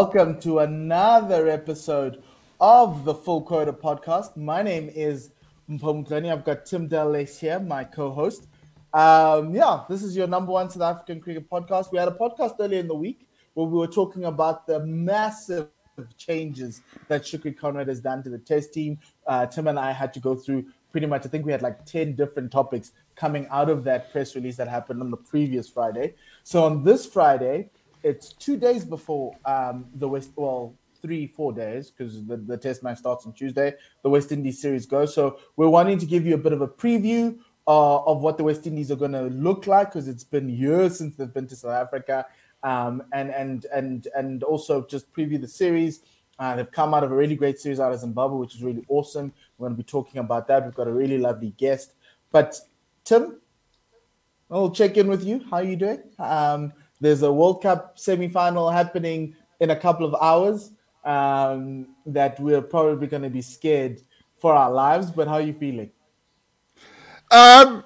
welcome to another episode of the Full Quota podcast. My name is Mpomkleni. I've got Tim Delace here, my co-host. Um, yeah, this is your number one South African cricket podcast. We had a podcast earlier in the week where we were talking about the massive changes that Shukri Conrad has done to the test team. Uh, Tim and I had to go through pretty much, I think we had like 10 different topics coming out of that press release that happened on the previous Friday. So on this Friday, it's two days before um, the West, well, three, four days, because the, the test match starts on Tuesday, the West Indies series goes. So we're wanting to give you a bit of a preview uh, of what the West Indies are going to look like, because it's been years since they've been to South Africa, um, and and and and also just preview the series. Uh, they've come out of a really great series out of Zimbabwe, which is really awesome. We're going to be talking about that. We've got a really lovely guest. But Tim, I'll check in with you. How are you doing? Um, there's a World Cup semi-final happening in a couple of hours um, that we're probably going to be scared for our lives. But how are you feeling? Um,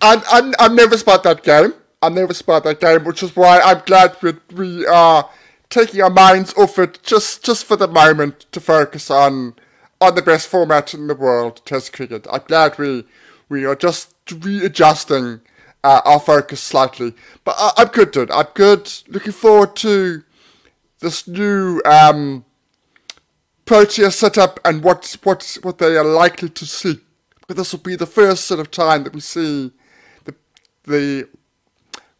I'm, I'm, I'm nervous about that game. I'm nervous about that game, which is why I'm glad that we are taking our minds off it just, just for the moment to focus on on the best format in the world, Test cricket. I'm glad we we are just readjusting uh, our focus slightly. But I, am good, dude. I'm good. Looking forward to this new um, Protea setup and what what what they are likely to see. But this will be the first sort of time that we see the the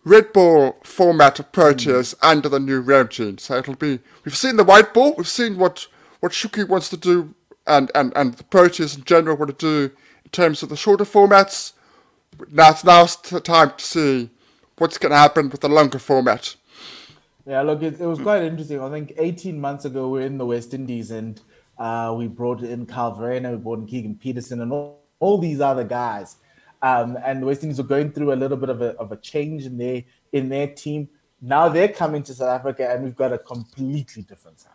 red ball format of Proteas mm. under the new regime. So it'll be we've seen the white ball, we've seen what what Shuki wants to do and, and, and the Proteas in general want to do in terms of the shorter formats. Now it's now time to see what's going to happen with the longer format. Yeah, look, it, it was quite interesting. I think 18 months ago we are in the West Indies and uh, we brought in Kyle Verreynne, we brought in Keegan Petersen, and all, all these other guys. Um, and the West Indies were going through a little bit of a, of a change in their in their team. Now they're coming to South Africa, and we've got a completely different side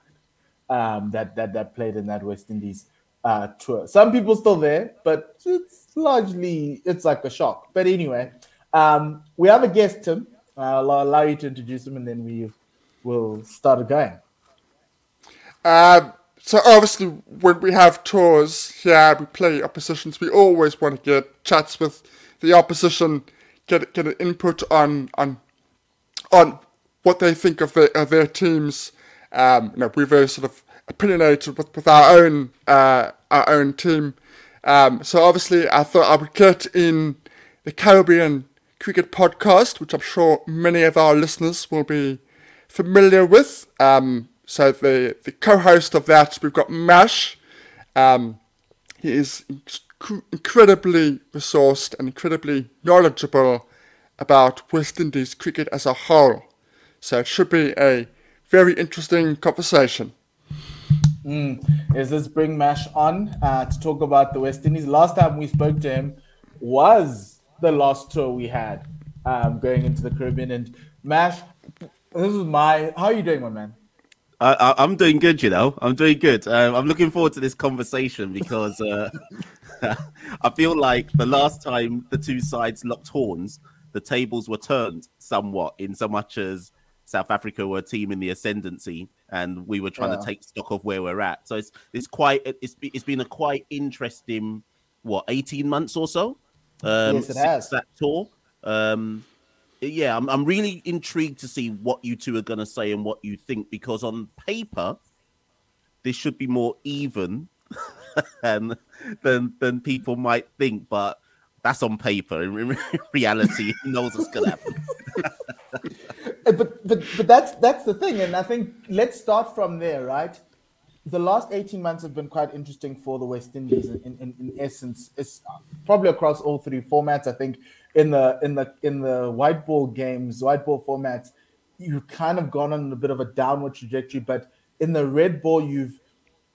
um, that that that played in that West Indies uh, tour. Some people still there, but it's largely it's like a shock. But anyway, um, we have a guest, Tim. I'll allow you to introduce him, and then we will start going. Uh, so obviously, when we have tours here, we play oppositions. We always want to get chats with the opposition, get get an input on on on what they think of their of their teams. Um, you know, we're very sort of opinionated with, with our own uh, our own team. Um, so obviously, I thought I would get in the Caribbean Cricket Podcast, which I'm sure many of our listeners will be familiar with. Um, so the the co-host of that, we've got Mash. Um, he is inc- incredibly resourced and incredibly knowledgeable about West Indies cricket as a whole. So it should be a very interesting conversation. Mm. Is this bring Mash on uh, to talk about the West Indies? Last time we spoke to him was the last tour we had um, going into the Caribbean. And Mash, this is my. How are you doing, my man? I, am doing good, you know. I'm doing good. Um, I'm looking forward to this conversation because uh, I feel like the last time the two sides locked horns, the tables were turned somewhat, in so much as South Africa were a team in the ascendancy, and we were trying yeah. to take stock of where we're at. So it's it's quite it's it's been a quite interesting what eighteen months or so. Um, yes, it has that tour. Um, yeah, I'm I'm really intrigued to see what you two are going to say and what you think because on paper, this should be more even than than than people might think, but that's on paper. In reality, knows what's to happen? but but but that's that's the thing, and I think let's start from there, right? The last eighteen months have been quite interesting for the West Indies. In, in, in essence, it's probably across all three formats. I think in the in the in the white ball games, white ball formats, you've kind of gone on a bit of a downward trajectory. But in the red ball, you've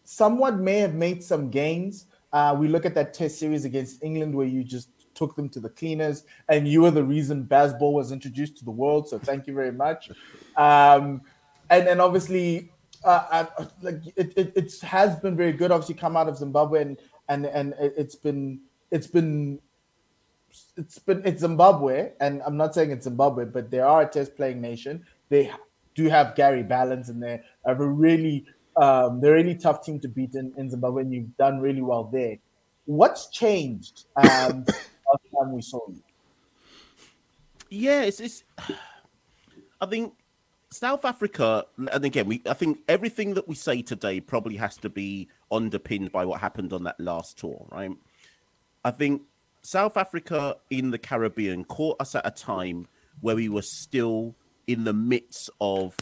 somewhat may have made some gains. Uh, we look at that test series against England where you just took them to the cleaners, and you were the reason Bazball was introduced to the world. So thank you very much. Um, and then obviously, uh, uh, like it, it, it has been very good. Obviously, come out of Zimbabwe, and and and it's been it's been it's been it's Zimbabwe, and I'm not saying it's Zimbabwe, but they are a test playing nation. They do have Gary Ballance in there. Have a really um, they're a really tough team to beat in, in Zimbabwe, and you've done really well there. What's changed um, time we saw you? Yeah, it's, it's I think South Africa, and again, we I think everything that we say today probably has to be underpinned by what happened on that last tour, right? I think South Africa in the Caribbean caught us at a time where we were still in the midst of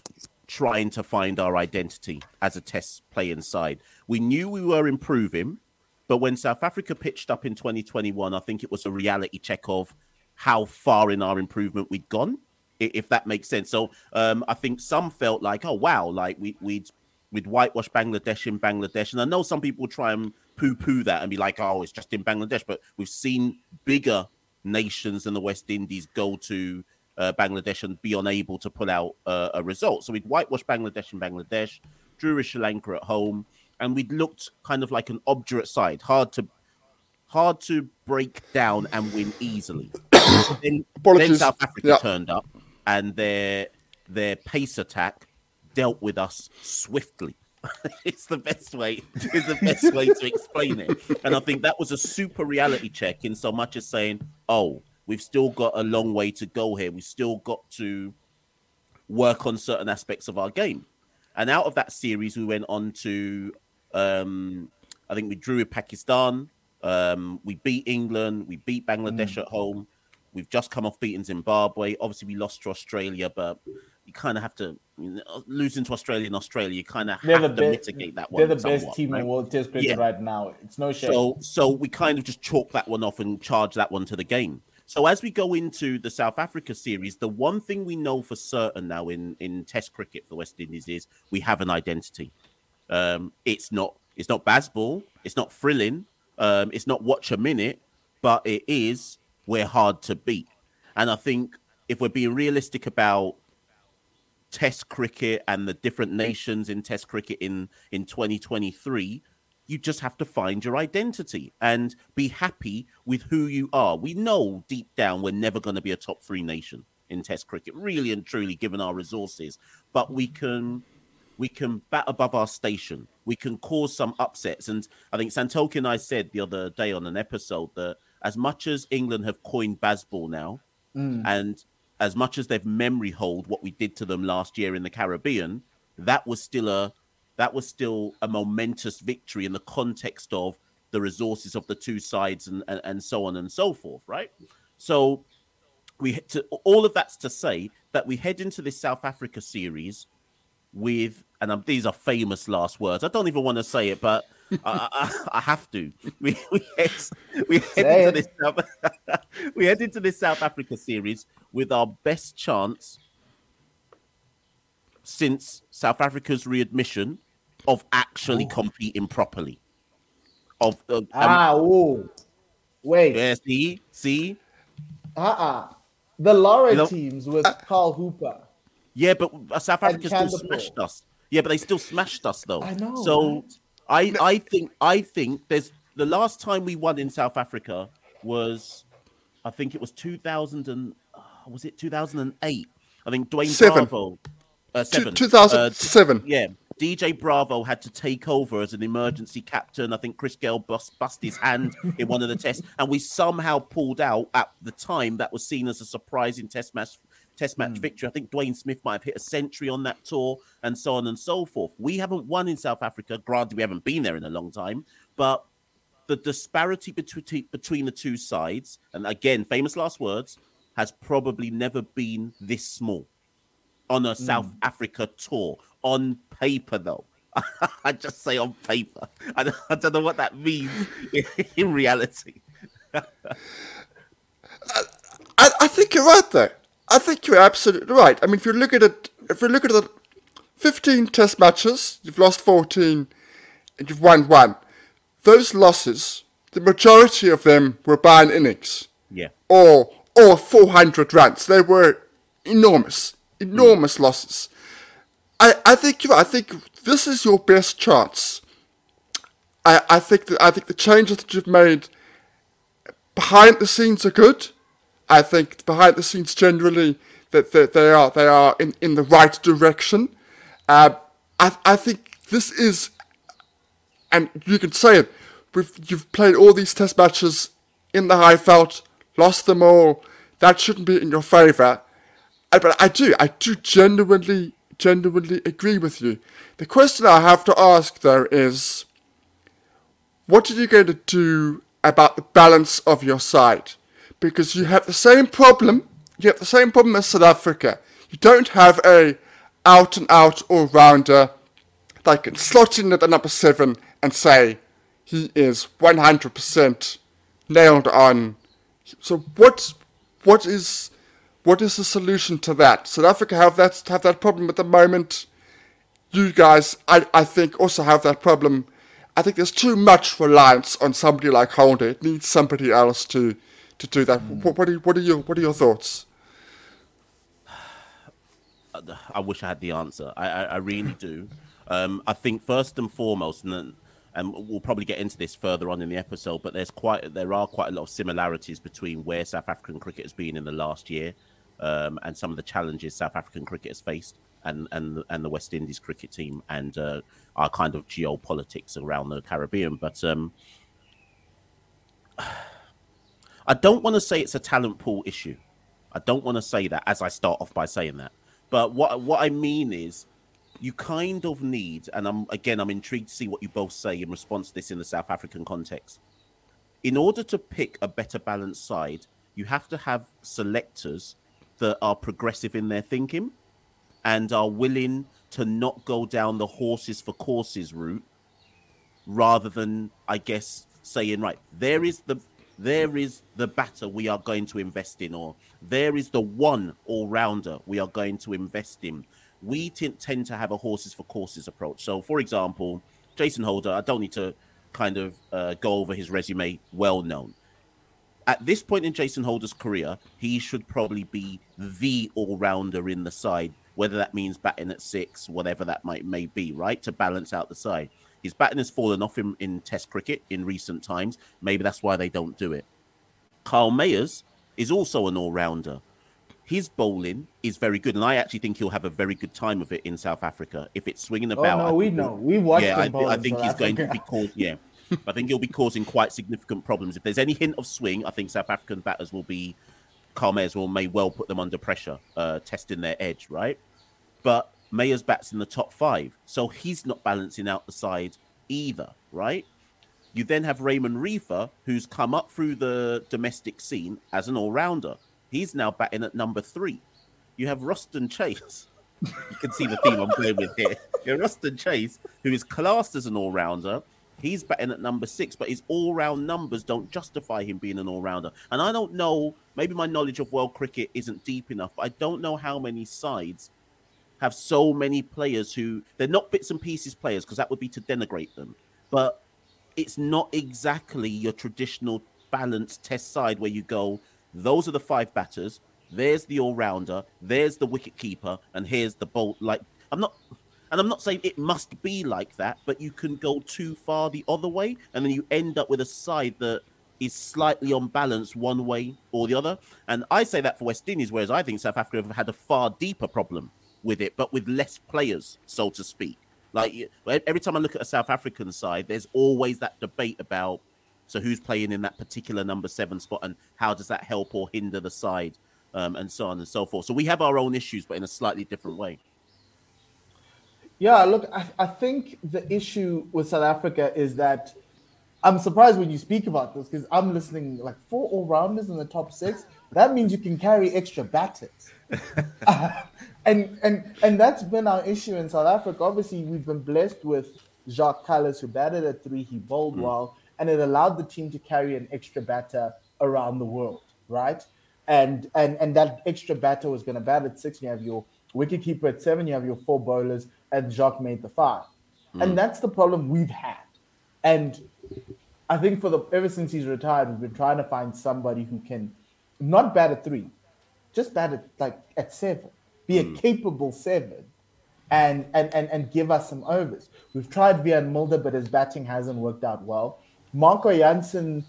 trying to find our identity as a test playing side. We knew we were improving, but when South Africa pitched up in 2021, I think it was a reality check of how far in our improvement we'd gone, if that makes sense. So um, I think some felt like, oh wow, like we, we'd we'd whitewash Bangladesh in Bangladesh, and I know some people try and poo-poo that and be like, oh, it's just in Bangladesh, but we've seen bigger nations than the West Indies go to uh, Bangladesh and be unable to pull out uh, a result. So we'd whitewash Bangladesh in Bangladesh, drew a Sri Lanka at home, and we'd looked kind of like an obdurate side, hard to hard to break down and win easily. then, then, South Africa yeah. turned up, and their their pace attack dealt with us swiftly. it's the best way. It's the best way to explain it. And I think that was a super reality check in so much as saying, "Oh, we've still got a long way to go here. We've still got to work on certain aspects of our game. And out of that series, we went on to, um, I think we drew with Pakistan. Um, we beat England. We beat Bangladesh mm. at home. We've just come off beating Zimbabwe. Obviously, we lost to Australia, but you kind of have to losing to Australia in Australia. You kind of have to best, mitigate that one. They're the best team right? in world test cricket yeah. right now. It's no shame. So, so we kind of just chalk that one off and charge that one to the game. So as we go into the South Africa series, the one thing we know for certain now in in Test cricket for West Indies is we have an identity. Um, it's not it's not Bazball, it's not thrilling, um, it's not watch a minute, but it is we're hard to beat. And I think if we're being realistic about Test cricket and the different nations in Test cricket in in 2023, you just have to find your identity and be happy with who you are. We know deep down we're never going to be a top three nation in Test cricket, really and truly, given our resources. But we can we can bat above our station. We can cause some upsets. And I think Santoki and I said the other day on an episode that as much as England have coined Bazball now, mm. and as much as they've memory hold what we did to them last year in the Caribbean, that was still a that was still a momentous victory in the context of the resources of the two sides and, and, and so on and so forth, right? So we to all of that's to say that we head into this South Africa series with, and um, these are famous last words. I don't even want to say it, but I, I, I, have to. We we head, we head into this South, we head into this South Africa series with our best chance since South Africa's readmission of actually Ooh. competing properly. Of uh, um, ah, oh, wait, yeah, see, see, uh, uh the Lara you know, teams with uh, Carl Hooper. Yeah, but uh, South Africa still smashed us. Yeah, but they still smashed us though. I know. So right? I, I think, I think there's the last time we won in South Africa was, I think it was 2000 and uh, was it 2008? I think Dwayne seven. Bravo. Uh, seven. 2007. Uh, yeah. DJ Bravo had to take over as an emergency captain. I think Chris Gayle bust, bust his hand in one of the tests, and we somehow pulled out at the time that was seen as a surprising test match test match mm. victory. I think Dwayne Smith might have hit a century on that tour, and so on and so forth. We haven't won in South Africa. Granted, we haven't been there in a long time, but the disparity between between the two sides, and again, famous last words, has probably never been this small on a mm. South Africa tour on paper, though. I just say on paper. I don't, I don't know what that means in, reality. I, I, think you're right there. I think you're absolutely right. I mean, if you look at it, if you look at the 15 test matches, you've lost 14 and you've won one. Those losses, the majority of them were by an innings. Yeah. Or or 400 runs. They were enormous, enormous mm. losses. I, I think you, I think this is your best chance. I, I think that I think the changes that you've made behind the scenes are good. I think behind the scenes generally that, that they are they are in, in the right direction. Uh, I I think this is, and you can say it. We've, you've played all these test matches in the Highveld, lost them all. That shouldn't be in your favour. Uh, but I do, I do genuinely, genuinely agree with you. The question I have to ask though is, what are you going to do about the balance of your side? Because you have the same problem. You have the same problem as South Africa. You don't have a out and out all rounder that can slot in at the number seven and say he is 100% nailed on. So what what is what is the solution to that? South Africa have that have that problem at the moment. You guys, I, I think, also have that problem. I think there's too much reliance on somebody like Holder. It needs somebody else to to do that. Mm. What, what, are, what are your what are your thoughts? I wish I had the answer. I, I, I really do. Um, I think first and foremost, and then, and we'll probably get into this further on in the episode, but there's quite there are quite a lot of similarities between where South African cricket has been in the last year um, and some of the challenges South African cricket has faced, and and and the West Indies cricket team, and uh, our kind of geopolitics around the Caribbean. But um, I don't want to say it's a talent pool issue. I don't want to say that as I start off by saying that. But what what I mean is you kind of need, and I'm again I'm intrigued to see what you both say in response to this in the South African context. In order to pick a better balanced side, you have to have selectors that are progressive in their thinking and are willing to not go down the horses for courses route rather than I guess saying right there is the there is the batter we are going to invest in or there is the one all-rounder we are going to invest in we t- tend to have a horses for courses approach so for example jason holder i don't need to kind of uh, go over his resume well known at this point in Jason Holder's career, he should probably be the all rounder in the side, whether that means batting at six, whatever that might may be, right? To balance out the side. His batting has fallen off in, in Test cricket in recent times. Maybe that's why they don't do it. Kyle Mayers is also an all rounder. His bowling is very good, and I actually think he'll have a very good time of it in South Africa if it's swinging oh, about. Oh no, we know. We watched yeah, I, I think he's Africa. going to be called. Yeah, I think he'll be causing quite significant problems. If there's any hint of swing, I think South African batters will be, Kyle Mayers will may well put them under pressure, uh, testing their edge, right? But Mayers bats in the top five, so he's not balancing out the side either, right? You then have Raymond Reifer, who's come up through the domestic scene as an all rounder. He's now batting at number three. You have Roston Chase. you can see the theme I'm playing with here. You have Roston Chase, who is classed as an all rounder He's batting at number six, but his all round numbers don't justify him being an all rounder. And I don't know, maybe my knowledge of world cricket isn't deep enough, but I don't know how many sides have so many players who they're not bits and pieces players because that would be to denigrate them. But it's not exactly your traditional balanced test side where you go, those are the five batters, there's the all rounder, there's the wicket keeper, and here's the bolt. Like, I'm not and I'm not saying it must be like that, but you can go too far the other way, and then you end up with a side that is slightly unbalanced one way or the other. And I say that for West Indies, whereas I think South Africa have had a far deeper problem with it, but with less players, so to speak. Like every time I look at a South African side, there's always that debate about so who's playing in that particular number seven spot and how does that help or hinder the side, um, and so on and so forth. So we have our own issues, but in a slightly different way. Yeah, look, I, I think the issue with South Africa is that I'm surprised when you speak about this because I'm listening like four all rounders in the top six. That means you can carry extra batters. uh, and and and that's been our issue in South Africa. Obviously, we've been blessed with Jacques Kallis, who batted at three, he bowled mm. well, and it allowed the team to carry an extra batter around the world, right? And and and that extra batter was going to bat at six. You have your wicketkeeper at seven. You have your four bowlers, and Jacques made the five. Mm. And that's the problem we've had. And I think for the ever since he's retired, we've been trying to find somebody who can not bat at three, just bat at like at seven, be mm. a hmm. capable seven, and and and and give us some overs. We've tried Wiaan Mulder, but his batting hasn't worked out well. Marco Jansen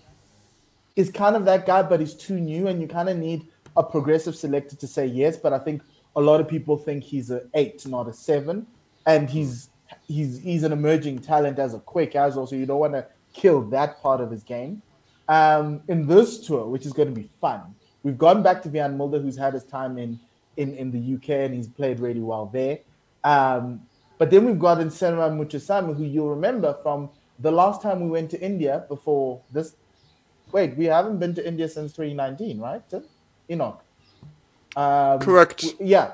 is kind of that guy, but he's too new, and you kind of need a progressive selector to say yes, but I think a lot of people think he's an eight, not a seven, and he's he's he's an emerging talent as a quick as well. So you don't want to kill that part of his game. Um, in this tour, which is going to be fun, we've gone back to Wiaan Mulder, who's had his time in in in the UK and he's played really well there. Um, but then we've got in Senuran Muthusamy, who you'll remember from the last time we went to India before this. Wait, we haven't been to India since 2019, right? Enoch. Um, Correct. Yeah.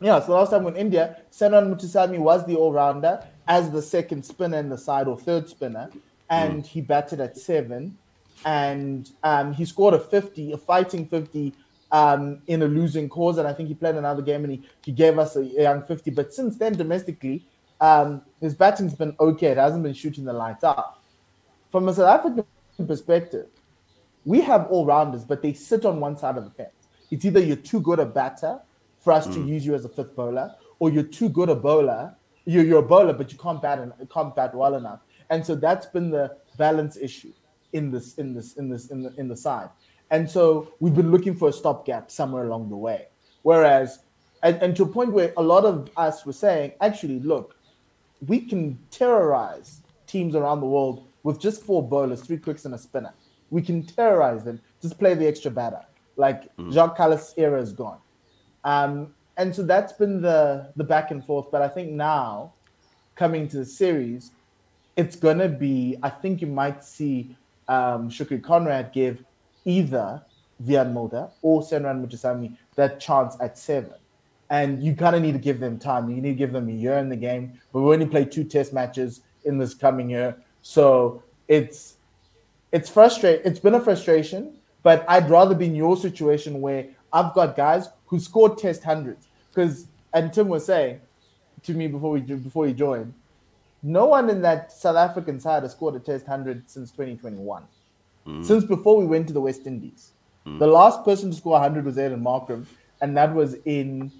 Yeah, so last time in India, Senuran Muthusamy was the all-rounder as the second spinner in the side or third spinner, and mm. he batted at seven, and um, he scored a 50, a fighting 50 um, in a losing cause, and I think he played another game and he, he gave us a, a young 50. But since then, domestically, um, his batting's been okay. It hasn't been shooting the lights out. From a South African perspective, we have all rounders, but they sit on one side of the fence. It's either you're too good a batter for us mm. to use you as a fifth bowler, or you're too good a bowler. You're, you're a bowler, but you can't bat and can't bat well enough. And so that's been the balance issue in this in this in this in the in the side. And so we've been looking for a stopgap somewhere along the way. Whereas, and, and to a point where a lot of us were saying, actually, look, we can terrorize teams around the world with just four bowlers, three quicks, and a spinner. We can terrorize them. Just play the extra batter. Like mm. Jacques Kallis' era is gone. Um, and so that's been the the back and forth. But I think now, coming to the series, it's gonna be. I think you might see um, Shukri Conrad give either Wiaan Mulder or Senuran Muthusamy that chance at seven. And you kind of need to give them time. You need to give them a year in the game. But we only play two test matches in this coming year. So it's it's frustrating. It's been a frustration, but I'd rather be in your situation where I've got guys who scored test hundreds. Because and Tim was saying to me before we before he joined, no one in that South African side has scored a test hundred since 2021 mm. since before we went to the West Indies. Mm. The last person to score 100 was Aiden Markram, and that was in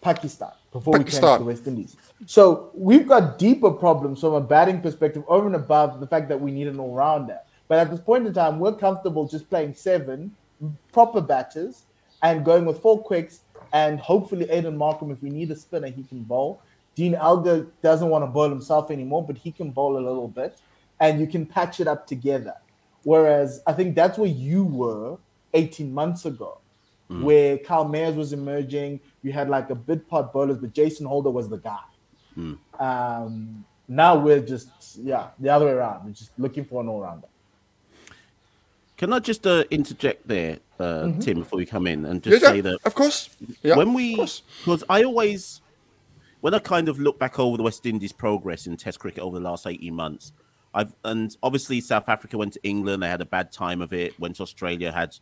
Pakistan before Pakistan. we came to the West Indies. So we've got deeper problems from a batting perspective over and above the fact that we need an all rounder. But at this point in time, we're comfortable just playing seven proper batters and going with four quicks and hopefully Aiden Markram, if we need a spinner, he can bowl. Dean Elgar doesn't want to bowl himself anymore, but he can bowl a little bit, and you can patch it up together. Whereas I think that's where you were 18 months ago, mm. where Kyle Mayers was emerging. You had like a bit part bowlers, but Jason Holder was the guy. Mm. Um, now we're just, yeah, the other way around. We're just looking for an all rounder. Can I just uh, interject there, uh, mm-hmm. Tim, before we come in and just yeah, say that? Of course. Yeah, when we, because I always, when I kind of look back over the West Indies' progress in Test cricket over the last 18 months, I've and obviously South Africa went to England. They had a bad time of it. Went to Australia. Had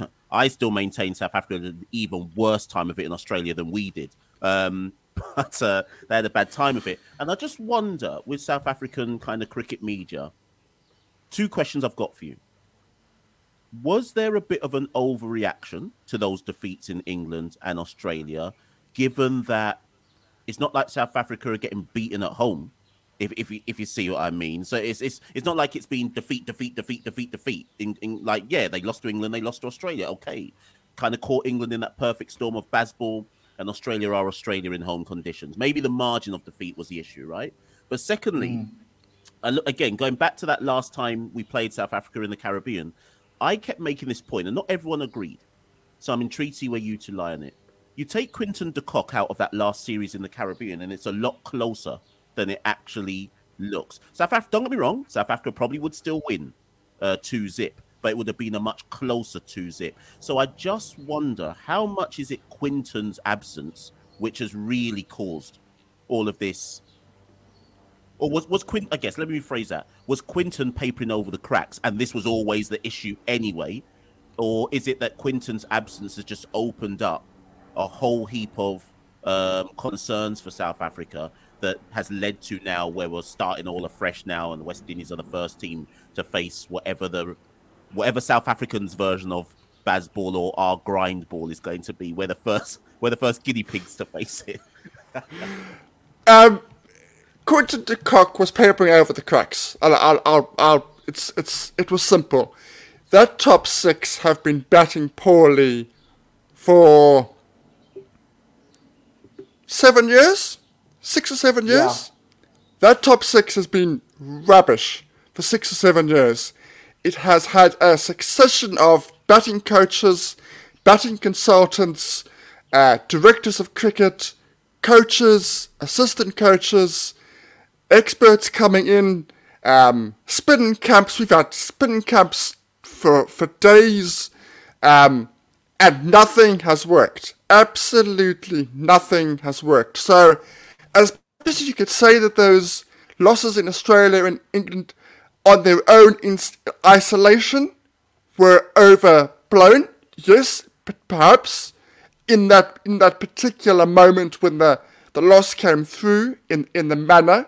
I still maintain South Africa had an even worse time of it in Australia than we did. Um, but uh, they had a bad time of it. And I just wonder with South African kind of cricket media, two questions I've got for you. Was there a bit of an overreaction to those defeats in England and Australia, given that it's not like South Africa are getting beaten at home? If if you, if you see what I mean. So it's it's it's not like it's been defeat, defeat, defeat, defeat, defeat. In, in like yeah, they lost to England, they lost to Australia. Okay, kind of caught England in that perfect storm of Bazball, and Australia are Australia in home conditions. Maybe the margin of defeat was the issue, right? But secondly, mm. look, again going back to that last time we played South Africa in the Caribbean, I kept making this point, and not everyone agreed. So I'm intrigued to see where you two lie on it. You take Quinton de Kock out of that last series in the Caribbean, and it's a lot closer than it actually looks. South Africa, don't get me wrong, South Africa probably would still win uh, two zip, but it would have been a much closer two zip. So I just wonder how much is it Quinton's absence which has really caused all of this? Or was was Quint? I guess let me rephrase that. Was Quinton papering over the cracks, and this was always the issue anyway, or is it that Quinton's absence has just opened up a whole heap of um, concerns for South Africa that has led to now where we're starting all afresh now, and the West Indies are the first team to face whatever the whatever South Africans' version of Bazball or our grind ball is going to be. We're the first we're the first guinea pigs to face it. um, Quinton de Kock was papering over the cracks. I'll, I'll, I'll, it's, it's, it was simple. that top six have been batting poorly for seven years, six or seven years. That top six has been rubbish for six or seven years. It has had a succession of batting coaches, batting consultants, uh, directors of cricket, coaches, assistant coaches, experts coming in, um, spin camps. We've had spin camps for for days, um, and nothing has worked. Absolutely nothing has worked. So, as much as you could say that those losses in Australia and England on their own in isolation were overblown, yes, perhaps in that in that particular moment when the, the loss came through in, in the manner.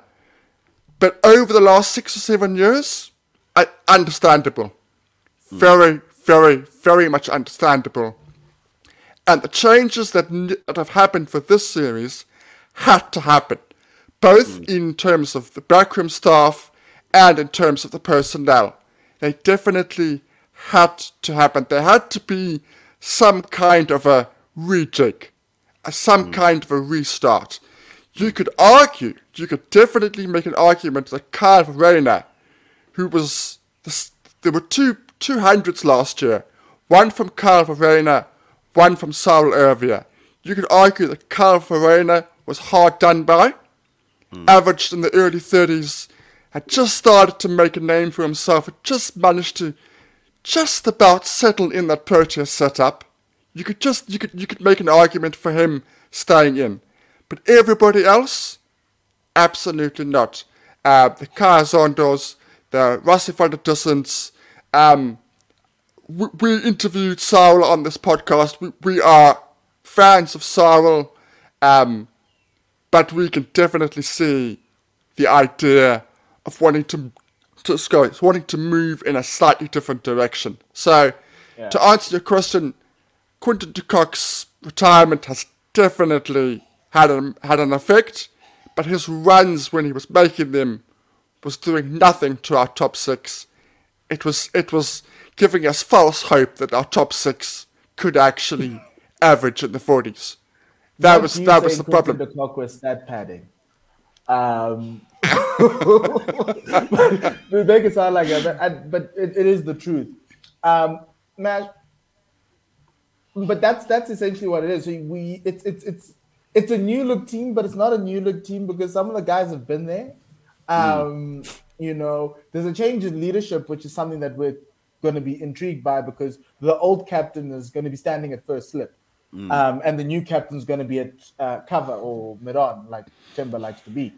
But over the last six or seven years, I, understandable. Hmm. Very, very, very much understandable. And the changes that, that have happened for this series had to happen, both mm. in terms of the backroom staff and in terms of the personnel. They definitely had to happen. There had to be some kind of a rejig, some mm. kind of a restart. You could argue, you could definitely make an argument that Kyle Verreynne, who was, there were two two hundreds last year, one from Kyle Verreynne, one from Sarel Erwee. You could argue that Kyle Verreynne was hard done by, averaged in the early 30s, had just started to make a name for himself, had just managed to just about settle in that Proteas setup. You could just you could you could make an argument for him staying in, but everybody else, absolutely not. Uh, the Khaya Zondos, the Rossi van der Dussens, um, we, we interviewed Sarel on this podcast. We, we are fans of Sarel, um, but we can definitely see the idea of wanting to to go, wanting to move in a slightly different direction. So, to answer your question, Quinton de Kock's retirement has definitely had an, had an effect, but his runs when he was making them was doing nothing to our top six. It was it was giving us false hope that our top six could actually average in the forties. That was that was the problem. De Kock was stat padding. Um, we make it sound like that, but, I- but it, it is the truth. Um, man, but that's that's essentially what it is. So we it's it's it's it's a new look team, but it's not a new look team because some of the guys have been there. Um, You know, there's a change in leadership, which is something that we're going to be intrigued by because the old captain is going to be standing at first slip, um, and the new captain is going to be at uh, cover or mid on, like Temba likes to be.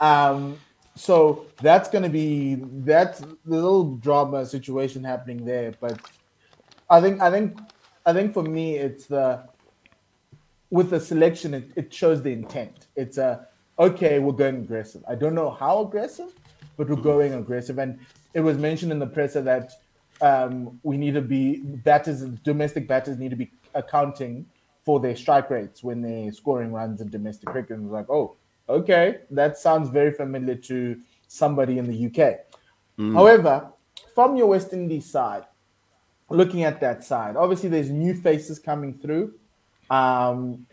Um, so that's going to be that's the little drama situation happening there, but I think I think I think for me it's the with the selection it, it shows the intent. It's a okay, we're going aggressive. I don't know how aggressive, but we're going aggressive. And it was mentioned in the presser that um, we need to be batters, domestic batters need to be accounting for their strike rates when they're scoring runs in domestic cricket. And like, oh, okay, that sounds very familiar to somebody in the UK. However, from your West Indies side, looking at that side, obviously there's new faces coming through. Um,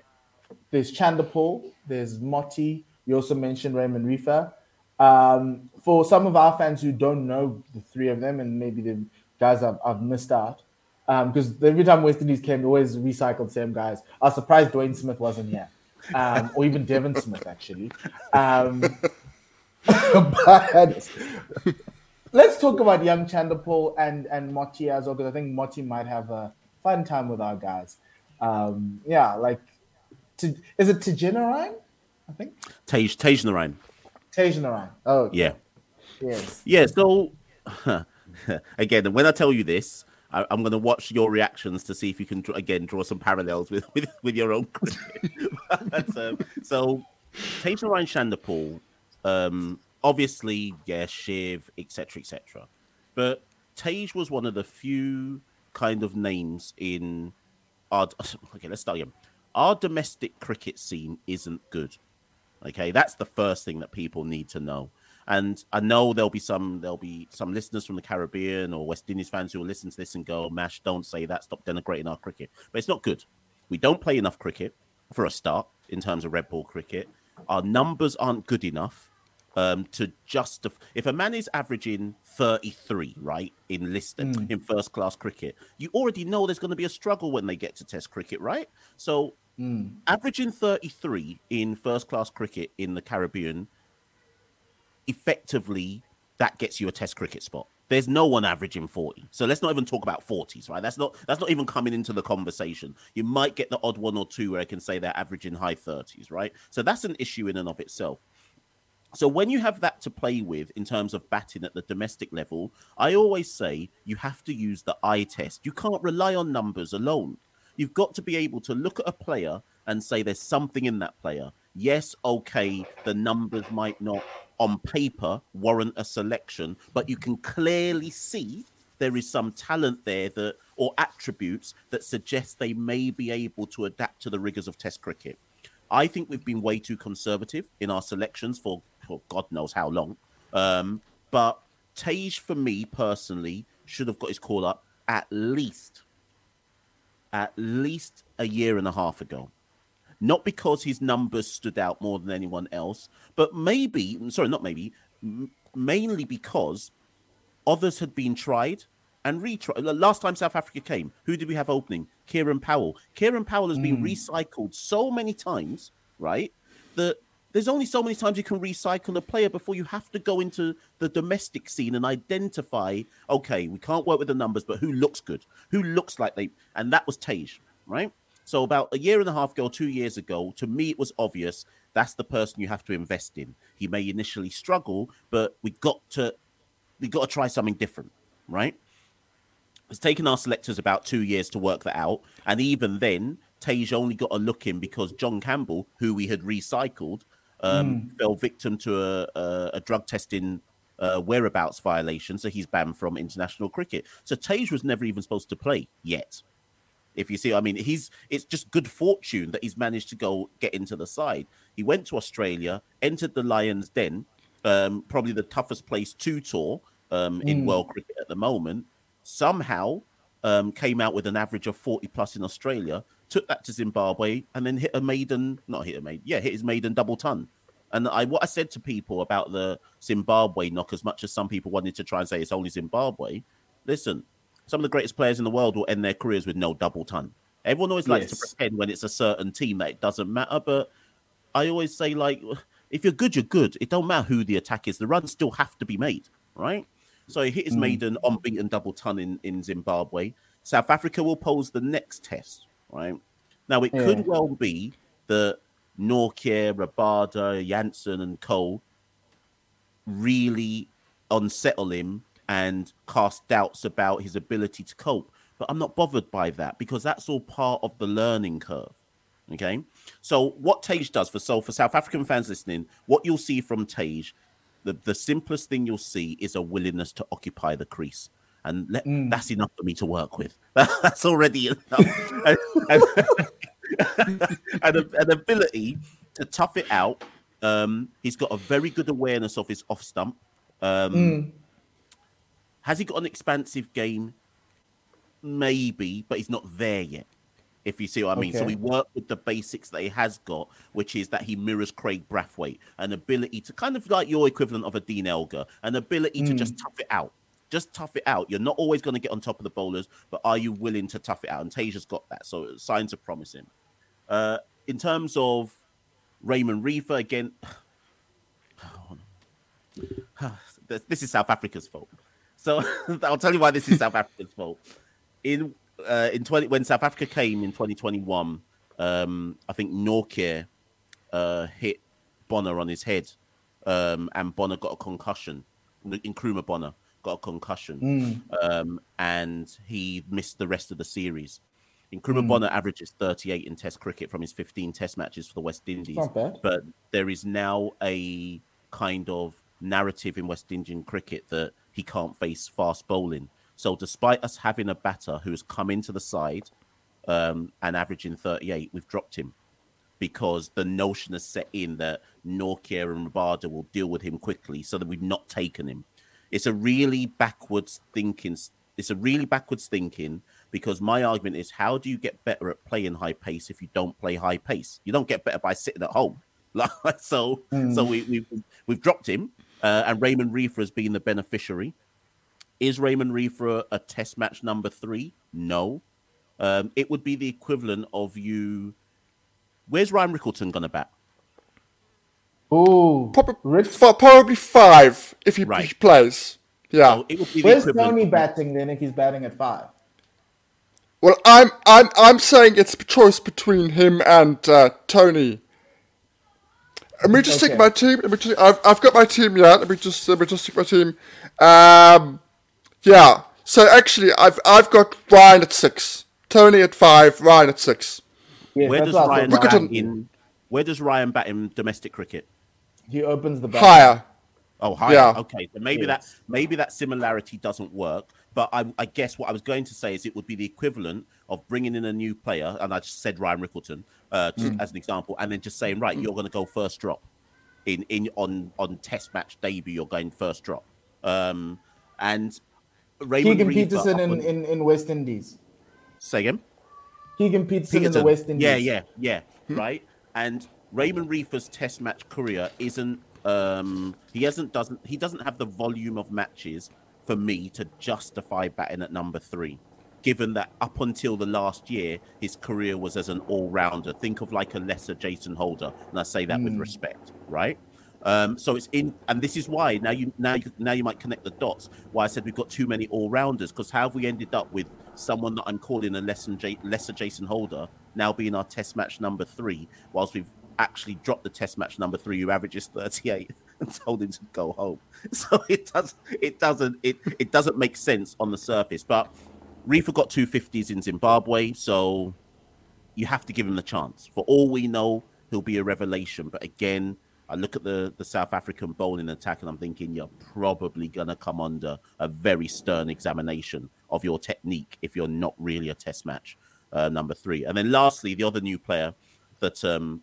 there's Chanderpaul, there's Motie. You also mentioned Raymond Reifer. Um, for some of our fans who don't know the three of them, and maybe the guys I've, I've missed out, because every time West Indies came, they always recycled the same guys. I was surprised Dwayne Smith wasn't here, um, or even Devin Smith actually. Um, but let's talk about young Chanderpaul and and Motie as well, because I think Motie might have a fun time with our guys. Um, yeah, like, to, is it Tagenarine? I think Tej Narain. Tagenarine. Oh, Yeah. yes. Yeah, so again, when I tell you this, I, I'm going to watch your reactions to see if you can again draw some parallels with with, with your own. cricket. But, um, so, Tagenarine Chanderpaul, um, obviously, yeah, Shiv, etc., etc. But Tage was one of the few kind of names in our. Okay, let's start again. Our domestic cricket scene isn't good. Okay, that's the first thing that people need to know. And I know there'll be some there'll be some listeners from the Caribbean or West Indies fans who will listen to this and go, "Mash, don't say that. Stop denigrating our cricket." But it's not good. We don't play enough cricket for a start in terms of red ball cricket. Our numbers aren't good enough um, to justify. If a man is averaging 33, right, in listed Mm. in first class cricket, you already know there's going to be a struggle when they get to Test cricket, right? So, Mm. averaging 33 in first class cricket in the Caribbean, effectively, that gets you a Test cricket spot. There's no one averaging 40. So let's not even talk about 40s, right? That's not that's not even coming into the conversation. You might get the odd one or two where I can say they're averaging high 30s, right? So that's an issue in and of itself. So when you have that to play with in terms of batting at the domestic level, I always say you have to use the eye test. You can't rely on numbers alone. You've got to be able to look at a player and say there's something in that player. Yes, okay, the numbers might not on paper warrant a selection, but you can clearly see there is some talent there that or attributes that suggest they may be able to adapt to the rigors of test cricket. I think we've been way too conservative in our selections for, for God knows how long. Um, but Tage, for me personally, should have got his call up at least, at least a year and a half ago. Not because his numbers stood out more than anyone else, but maybe, sorry, not maybe, m- mainly because others had been tried and retried. The Last time South Africa came, who did we have opening? Kieran Powell. Kieran Powell has been hmm. recycled so many times, right? That there's only so many times you can recycle a player before you have to go into the domestic scene and identify, okay, we can't work with the numbers, but who looks good? Who looks like they and that was Tage, right? So about a year and a half ago, two years ago, to me it was obvious that's the person you have to invest in. He may initially struggle, but we got to we got to try something different, right? It's taken our selectors about two years to work that out, and even then, Tage only got a look in because John Campbell, who we had recycled, um, fell victim to a, a, a drug testing uh, whereabouts violation, so he's banned from international cricket. So Tage was never even supposed to play yet. If you see, I mean, he's it's just good fortune that he's managed to go get into the side. He went to Australia, entered the Lions' Den, um, probably the toughest place to tour um, in world cricket at the moment. Somehow um, came out with an average of 40 plus in Australia, took that to Zimbabwe, and then hit a maiden, not hit a maiden, yeah, hit his maiden double ton. And I what I said to people about the Zimbabwe knock, as much as some people wanted to try and say it's only Zimbabwe, listen, some of the greatest players in the world will end their careers with no double ton. Everyone always likes to pretend when it's a certain team that it doesn't matter, but I always say like if you're good, you're good. It don't matter who the attack is. The runs still have to be made, right? So he hit his hmm. maiden unbeaten double ton in, in Zimbabwe. South Africa will pose the next test, right? Now it Yeah. could well be that Nortje, Rabada, Jansen, and Cole really unsettle him and cast doubts about his ability to cope. But I'm not bothered by that because that's all part of the learning curve. Okay. So what Tage does for so for South African fans listening, what you'll see from Tage, the, the simplest thing you'll see is a willingness to occupy the crease. And let, that's enough for me to work with. that's already enough. and, and- and a- an ability to tough it out. Um, he's got a very good awareness of his off stump. Um, Has he got an expansive game? Maybe, but he's not there yet. If you see what I mean. So we work with the basics that he has got, which is that he mirrors Kraigg Brathwaite, an ability to kind of like your equivalent of a Dean Elgar, an ability to just tough it out. Just tough it out. You're not always going to get on top of the bowlers, but are you willing to tough it out? And Tasia's got that. So signs are promising. Uh, in terms of Raymond Reifer, again, this is South Africa's fault. So I'll tell you why this is South Africa's fault. In uh, in twenty when South Africa came in 2021, um, I think Nortje uh, hit Bonner on his head, um, and Bonner got a concussion. Nkrumah Bonner got a concussion, um, and he missed the rest of the series. Nkrumah Bonner averages 38 in Test cricket from his 15 Test matches for the West Indies. Not bad. But there is now a kind of narrative in West Indian cricket that he can't face fast bowling. So, despite us having a batter who has come into the side um, and averaging 38, we've dropped him because the notion has set in that Nortje and Rabada will deal with him quickly, so that we've not taken him. It's a really backwards thinking. It's a really backwards thinking because my argument is, how do you get better at playing high pace if you don't play high pace? You don't get better by sitting at home. So, mm. so we, we we've dropped him, uh, and Raymond Reifer has been the beneficiary. Is Raymond Reifer a, a test match number three? No. Um, it would be the equivalent of you. Where's Ryan Rickelton going to bat? Oh, probably, probably five if he right. plays. Yeah. So it would be Where's Tony batting then if he's batting at five? Well, I'm I'm I'm saying it's a choice between him and uh, Tony. Let me just okay. take my team. Let me just, I've I've got my team yet. Let me just let me just take my team. Um, yeah. So actually, I've I've got Ryan at six, Tony at five, Ryan at six. Yeah, where does Ryan bat in? Where does Ryan bat in domestic cricket? He opens the bat. higher. Oh, higher. Yeah. Okay, so maybe that maybe that similarity doesn't work. But I, I, guess what I was going to say is it would be the equivalent of bringing in a new player, and I just said Ryan Rickelton uh, mm. as an example, and then just saying, right, mm. you're going to go first drop in in on on Test match debut. You're going first drop. Um, and Raymond Keegan Petersen in, in, in West Indies. Say again. Keegan Petersen, Petersen. in the West Indies. Yeah, yeah, yeah. Hmm. Right. And Raymond Reifer's Test match career isn't. Um, he hasn't doesn't he doesn't have the volume of matches for me to justify batting at number three. Given that up until the last year, his career was as an all-rounder. Think of like a lesser Jason Holder, and I say that mm. with hmm. respect, right? Um, so it's in, and this is why now you now you now you might connect the dots. Why I said we've got too many all rounders because how have we ended up with someone that I'm calling a lesser, J, lesser Jason Holder now being our Test match number three, whilst we've actually dropped the Test match number three, who averages 38, and told him to go home. So it does it doesn't it it doesn't make sense on the surface. But Reifer got two fifties in Zimbabwe, so you have to give him the chance. For all we know, he'll be a revelation. But again I look at the, the South African bowling attack and I'm thinking you're probably going to come under a very stern examination of your technique if you're not really a test match uh, number three. And then lastly, the other new player that um,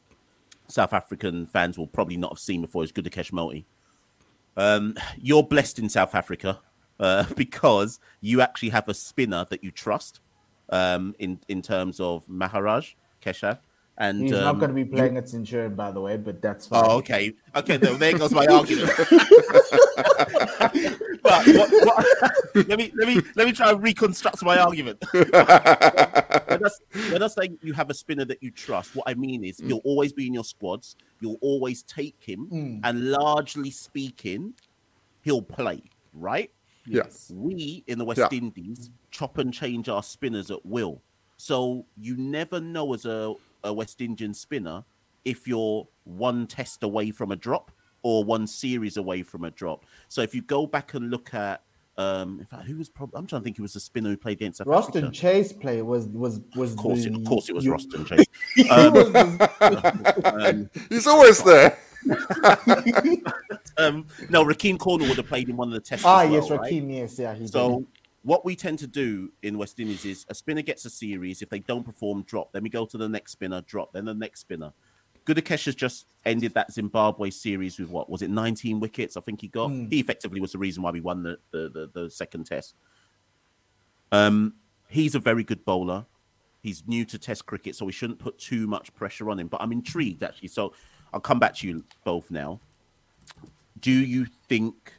South African fans will probably not have seen before is Gudakesh Motie. Um, you're blessed in South Africa uh, because you actually have a spinner that you trust um, in, in terms of Maharaj Keshav. And he's um, not going to be playing at Centurion, by the way, but that's fine. Oh, okay, okay. there goes my argument. but what, what, let me let me let me try and reconstruct my argument. when, I, when I say you have a spinner that you trust, what I mean is mm. he'll always be in your squads. You'll always take him, mm. and largely speaking, he'll play. Right? Yes. We in the West yeah. Indies chop and change our spinners at will. So you never know as a a West Indian spinner if you're one test away from a drop or one series away from a drop. So if you go back and look at um, in fact, who was probably? I'm trying to think. Who was the spinner who played against South Roston Africa. Chase play was was was. Of course, the, it, of course, it was you, Roston Chase. Um, um, He's always there. um, no, Rahkeem Cornwall would have played in one of the tests. Ah, well, yes, Rahkeem, right? yes, yeah. so did what we tend to do in West Indies is a spinner gets a series. If they don't perform, drop. Then we go to the next spinner, drop. Then the next spinner. Gudakesh has just ended that Zimbabwe series with what was it, 19 wickets? I think he got. Mm. He effectively was the reason why we won the the, the, the second test. Um, he's a very good bowler. He's new to Test cricket, so we shouldn't put too much pressure on him. But I'm intrigued actually. So I'll come back to you both now. Do you think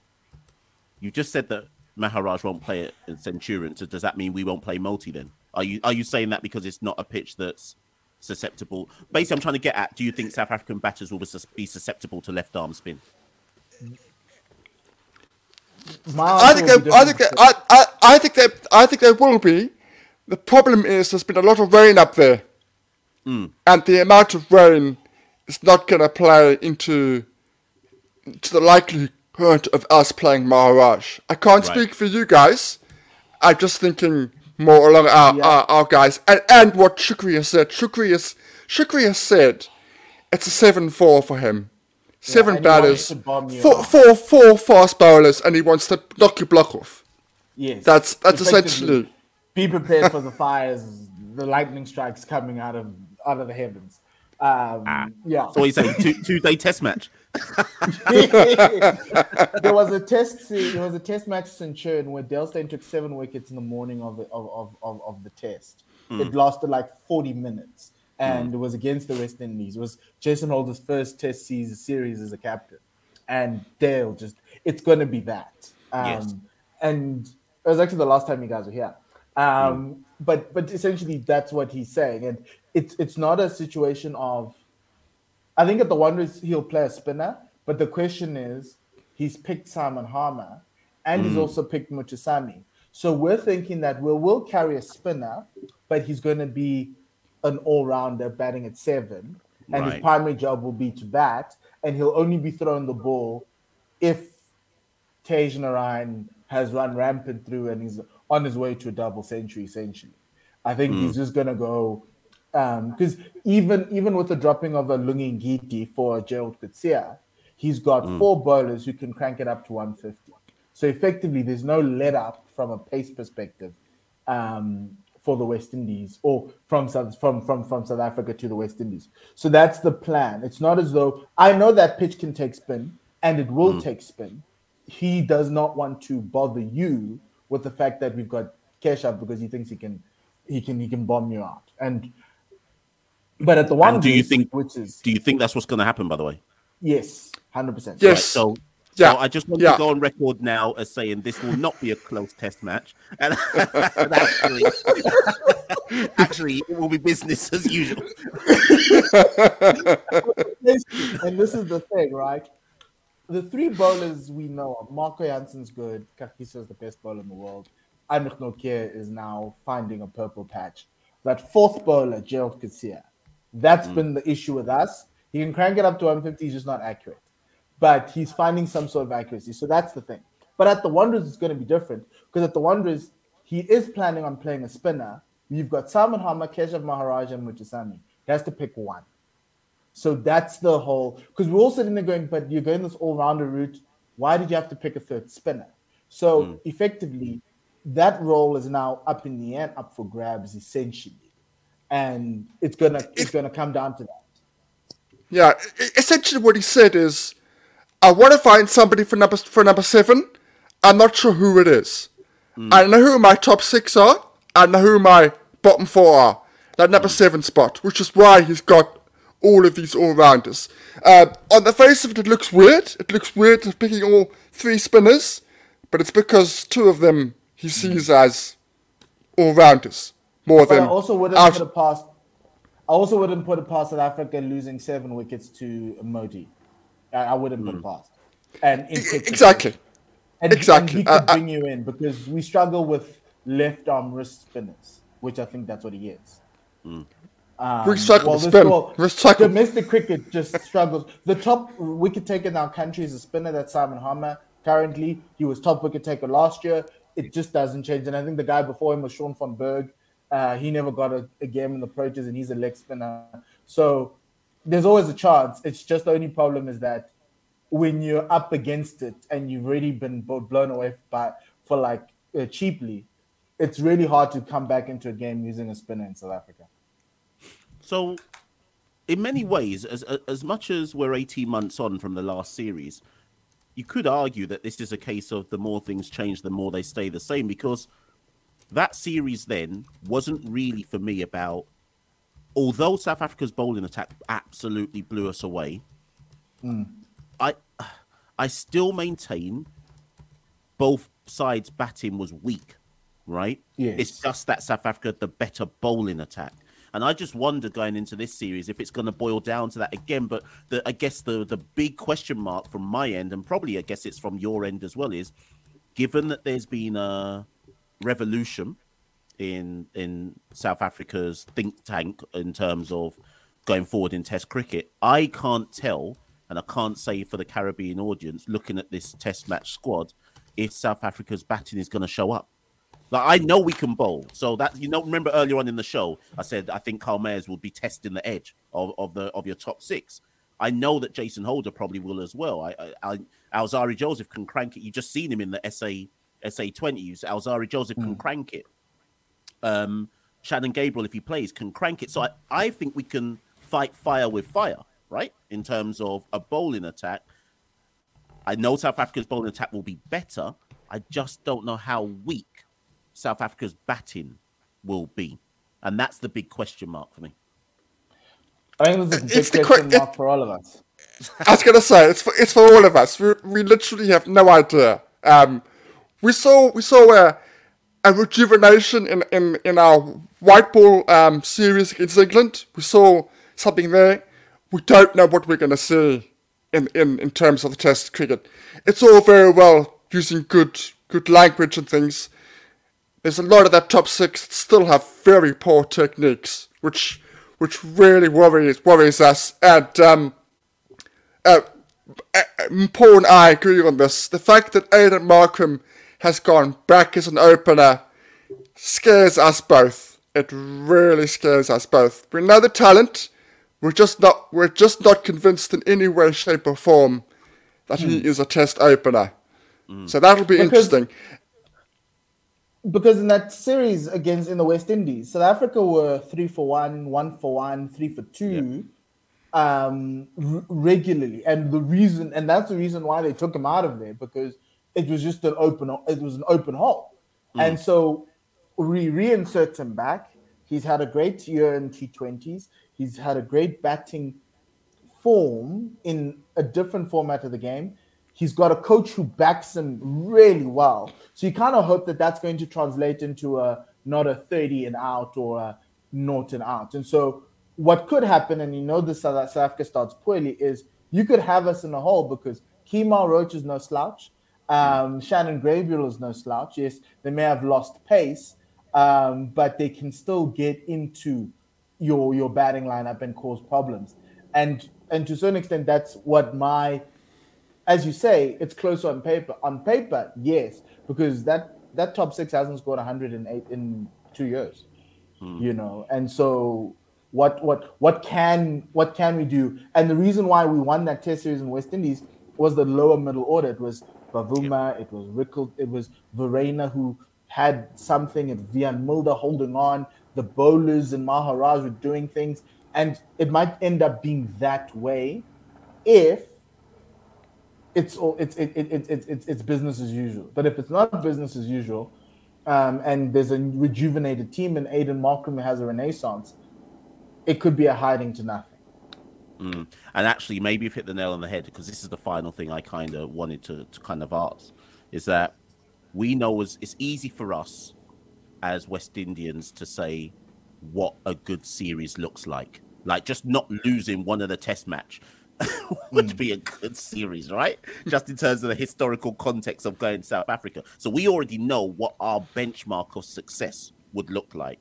you just said that Maharaj won't play it in Centurion, so does that mean we won't play Motie then? Are you are you saying that because it's not a pitch that's susceptible? Basically, I'm trying to get at: Do you think South African batters will be susceptible to left arm spin? I think they, I think they, I, I, I think they, I think they will be. The problem is there's been a lot of rain up there, mm. and the amount of rain is not going to play into to the likelihood of us playing Maharaj. I can't right. speak for you guys. I'm just thinking more along our, yeah. our, our, guys. And, and what Shukriya said. Shukriya, Shukriya said it's a 7-4 for him. Seven yeah, batters, four, four, four fast bowlers, and he wants to knock your block off. Yes. That's that's essentially. Be prepared for the fires, the lightning strikes coming out of out of the heavens. Um, Ah. Yeah. So he's saying two two day test match. there was a test. There was a test match Centurion where Dale Steyn took seven wickets in the morning of the of of, of, the test. It lasted like forty minutes, and it was against the West Indies. It was Jason Holder's first Test season series as a captain, and Dale just it's going to be that. Um, Yes. And it was actually the last time you guys were here. Um, But but essentially that's what he's saying, and it's it's not a situation of I think at the Wanderers he'll play a spinner, but the question is he's picked Simon Harmer and he's mm. also picked Muthusamy. So we're thinking that we'll will carry a spinner, but he's going to be an all-rounder batting at seven, and his primary job will be to bat, and he'll only be throwing the ball if Tagenarine has run rampant through and he's on his way to a double century, essentially. I think he's mm. just gonna go Um, because even even with the dropping of a Lungi Ngidi for Gerald Coetzee, he's got mm. four bowlers who can crank it up to 150. So effectively, there's no let up from a pace perspective um, for the West Indies or from South from, from from South Africa to the West Indies. So that's the plan. It's not as though I know that pitch can take spin and it will mm. take spin. He does not want to bother you with the fact that we've got Keshav because he thinks he can he can he can bomb you out. And but at the one And do you think- which is Do you think that's what's going to happen? By the way, yes, hundred percent. Yes. Right, so. Yeah, So I just want yeah. to go on record now as saying this will not be a close test match, and, and actually, actually, it will be business as usual. and this is the thing, right? The three bowlers we know of, Marco Jansen's good, Kagiso is the best bowler in the world, Anrich Nortje is now finding a purple patch. That fourth bowler, Gerald Coetzee, that's mm. been the issue with us. He can crank it up to 150, he's just not accurate. But he's finding some sort of accuracy. So that's the thing. But at the Wanderers, it's going to be different because at the Wanderers, he is planning on playing a spinner. You've got Simon Harmer, Keshav Maharaj, and Muthusamy. He has to pick one. So that's the whole because we're all sitting there going, but you're going this all-rounder route. Why did you have to pick a third spinner? So mm. effectively, that role is now up in the air, up for grabs, essentially, and it's gonna it's gonna come down to that. Yeah, essentially what he said is, I want to find somebody for number for number seven. I'm not sure who it is. Hmm. I know who my top six are. I know who my bottom four are. That number hmm. seven spot, which is why he's got all of these all rounders. Uh, um, on the face of it, it looks weird. It looks weird picking all three spinners, but it's because two of them he hmm. sees as all rounders more But than I also wouldn't out- put it past. I also wouldn't put it past South Africa losing seven wickets to Motie. I, I wouldn't put it past. And in exactly. And, Exactly. And he could Uh, uh, bring you in because we struggle with left arm wrist spinners, which I think that's what he is. Um, We struggle with spin. well, We. Domestic cricket just struggles. The top wicket taker in our country is a spinner. That's Simon Harmer. Currently, he was top wicket taker last year. It just doesn't change. And I think the guy before him was Shaun von Berg. Uh, he never got a, a game in the Proteas, and he's a leg spinner. So there's always a chance. It's just the only problem is that when you're up against it and you've already been blown away by for like uh, cheaply, it's really hard to come back into a game using a spinner in South Africa. So, in many ways, as as much as we're eighteen months on from the last series, you could argue that this is a case of the more things change, the more they stay the same. Because that series then wasn't really for me about. Although South Africa's bowling attack absolutely blew us away, hmm. I I still maintain both sides' batting was weak, right? Yes. It's just that South Africa the better bowling attack. And I just wonder going into this series if it's going to boil down to that again. But the, I guess the the big question mark from my end, and probably I guess it's from your end as well, is given that there's been a revolution in in South Africa's think tank in terms of going forward in Test cricket. I can't tell, and I can't say for the Caribbean audience looking at this Test match squad, if South Africa's batting is going to show up. Like I know we can bowl, so that you know. Remember earlier on in the show, I said I think Kyle Mayers will be testing the edge of, of the of your top six. I know that Jason Holder probably will as well. I, I, I Alzari Joseph can crank it. You just seen him in the SA SA twenties. Alzari Joseph can crank it um, Shannon Gabriel, if he plays, can crank it. So I, I think we can fight fire with fire, right? In terms of a bowling attack. I know South Africa's bowling attack will be better. I just don't know how weak South Africa's batting will be. And that's the big question mark for me. I think it's a big It's the question que- mark for all of us. I was gonna say it's for it's for all of us. We, we literally have no idea. Um, we saw we saw a, a rejuvenation in, in, in our white ball um, series against England. We saw something there. We don't know what we're gonna see in, in, in terms of the Test cricket. It's all very well using good good language and things. There's a lot of that top six that still have very poor techniques, which which really worries worries us. And um, uh, uh, Paul and I agree on this. The fact that Aiden Markram has gone back as an opener scares us both. It really scares us both. We know the talent. We're just not. We're just not convinced in any way, shape, or form that he is a Test opener. So that'll be Because- interesting. because in that series against in the West Indies, South Africa were three for one, one for one, three for two, um, r- regularly, and the reason, and that's the reason why they took him out of there because it was just an open, it was an open hole, mm. and so we reinsert him back. He's had a great year in T20s. He's had a great batting form in a different format of the game. He's got a coach who backs him really well. So you kind of hope that that's going to translate into a not a 30 and out or a naught and out. And so what could happen, and you know this South South Africa starts poorly, is you could have us in a hole because Kemar Roach is no slouch. Um, Shannon Gabriel is no slouch. Yes, they may have lost pace, um, but they can still get into your your batting lineup and cause problems. And and to a certain extent, that's what my, as you say, it's close on paper. On paper, yes, because that that top six hasn't scored 108 in two years, you know. And so, what what what can what can we do? And the reason why we won that Test series in West Indies was the lower middle order. It was Bavuma, it was Rickle, it was Verreynne who had something, and Wiaan Mulder holding on. The bowlers and Maharaj were doing things, and it might end up being that way if it's all it's it, it, it, it, it's it's business as usual. But if it's not business as usual, um, and there's a rejuvenated team and Aiden Markram has a renaissance, it could be a hiding to nothing. Mm. And actually, maybe you've hit the nail on the head because this is the final thing I kind of wanted to, to kind of ask is that we know it's, it's easy for us as West Indians to say what a good series looks like. Like just not losing one of the test match would be a good series, right? Just in terms of the historical context of going to South Africa. So we already know what our benchmark of success would look like.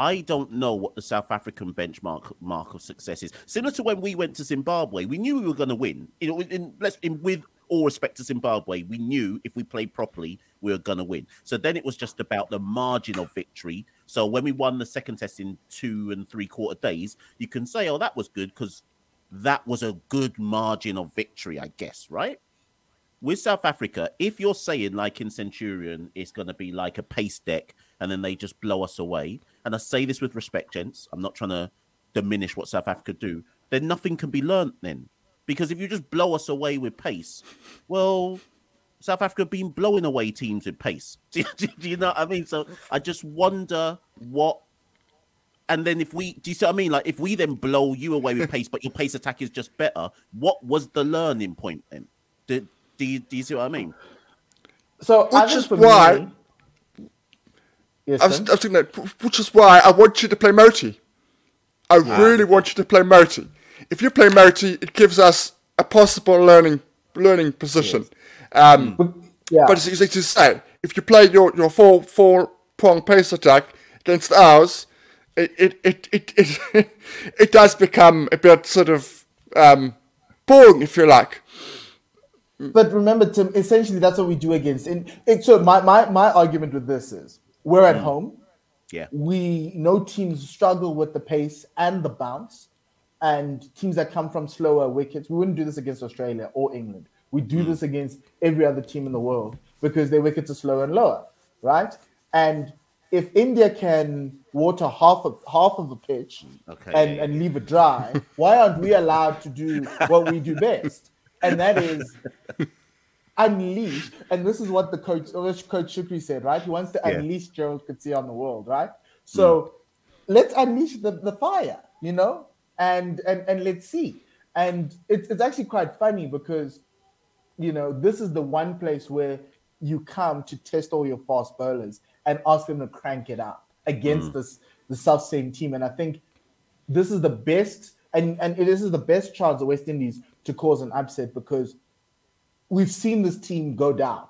I don't know what the South African benchmark mark of success is. Similar to when we went to Zimbabwe, we knew we were going to win. You know, in, let's in, with all respect to Zimbabwe, we knew if we played properly, we were going to win. So then it was just about the margin of victory. So when we won the second test in two and three quarter days, you can say, "Oh, that was good," because that was a good margin of victory, I guess, right? with South Africa, if you're saying like in Centurion, it's going to be like a pace deck and then they just blow us away, and I say this with respect, gents, I'm not trying to diminish what South Africa do, then nothing can be learnt then. Because if you just blow us away with pace, well, South Africa have been blowing away teams with pace. Do you, do you know what I mean? So I just wonder what. And then if we, do you see what I mean? Like if we then blow you away with pace, but your pace attack is just better, what was the learning point then? Do, do you, do you see what I mean? So I Which think is why- me- yes, I was, I was thinking that, which is why I want you to play Motie. I really want you to play Motie. If you play Motie, it gives us a possible learning learning position. Um, But- yeah. But it's easy to say. If you play your, your four four prong pace attack against ours, it it, it, it, it, it does become a bit sort of um, boring, if you like. But remember, Tim, essentially that's what we do against. And it, so my, my, my argument with this is we're at mm. home. Yeah. We know teams struggle with the pace and the bounce, and teams that come from slower wickets. We wouldn't do this against Australia or England. We do mm. this against every other team in the world because their wickets are slower and lower, right? And if India can water half of half of the pitch Okay, and, yeah, and leave it dry, why aren't we allowed to do what we do best? And that is unleash. And this is what the coach, Coach Shukri said, right? He wants to Yeah. unleash Gerald Coetzee on the world, right? Mm. So let's unleash the, the fire, you know, and and and let's see. And it's it's actually quite funny because you know this is the one place where you come to test all your fast bowlers and ask them to crank it up against mm. this the self same team. And I think this is the best and and it is the best chance of West Indies to cause an upset because we've seen this team go down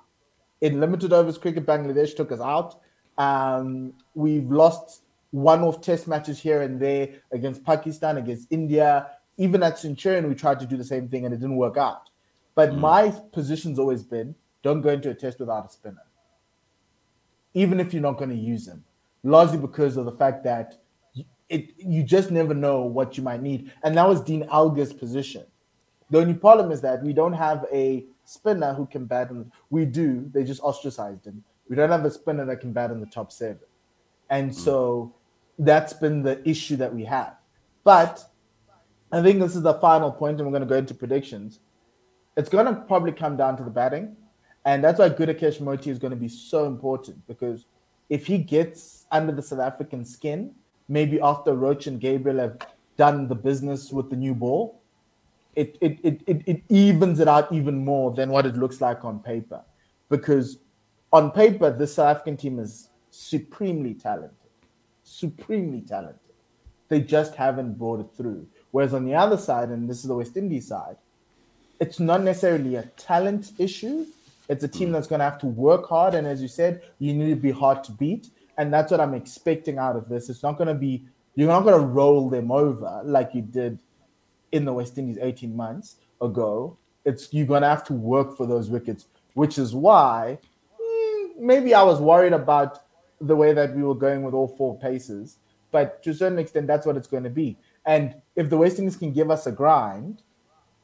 in limited overs cricket. Bangladesh took us out. Um, we've lost one-off test matches here and there against Pakistan, against India. Even at Centurion, we tried to do the same thing and it didn't work out. But my position's always been: don't go into a test without a spinner, even if you're not going to use him. Largely because of the fact that it you just never know what you might need, and that was Dean Elgar's position. The only problem is that we don't have a spinner who can bat in the, we do, they just ostracized him. We don't have a spinner that can bat in the top seven. And hmm. so that's been the issue that we have. But I think this is the final point, and we're going to go into predictions. It's going to probably come down to the batting. And that's why Gudakesh Motie is going to be so important because if he gets under the South African skin, maybe after Roach and Gabriel have done the business with the new ball, it, it, it, it, it evens it out even more than what it looks like on paper. Because on paper, the South African team is supremely talented, supremely talented. They just haven't brought it through. Whereas on the other side, and this is the West Indies side, it's not necessarily a talent issue. It's a team hmm. that's going to have to work hard. And as you said, you need to be hard to beat. And that's what I'm expecting out of this. It's not going to be, you're not going to roll them over like you did in the West Indies 18 months ago. It's you're to have to work for those wickets, which is why mm, maybe I was worried about the way that we were going with all four paces. But to a certain extent, that's what it's going to be. And if the West Indies can give us a grind,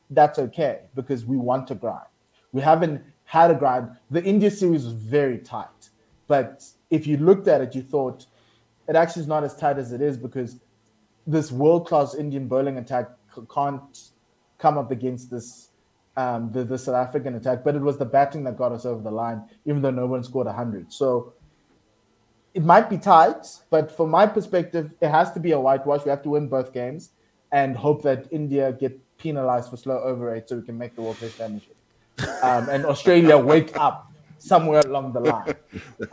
that's okay because we want to grind. We haven't had a grind. The India series was very tight, but if you looked at it, you thought it actually is not as tight as it is because this world-class Indian bowling attack can't come up against this um, the, the South African attack. But it was the batting that got us over the line, even though no one scored hundred. So it might be tight, but from my perspective, it has to be a whitewash. We have to win both games and hope that India get penalized for slow over rate so we can make the World Test Championship. Um, and Australia wake up somewhere along the line.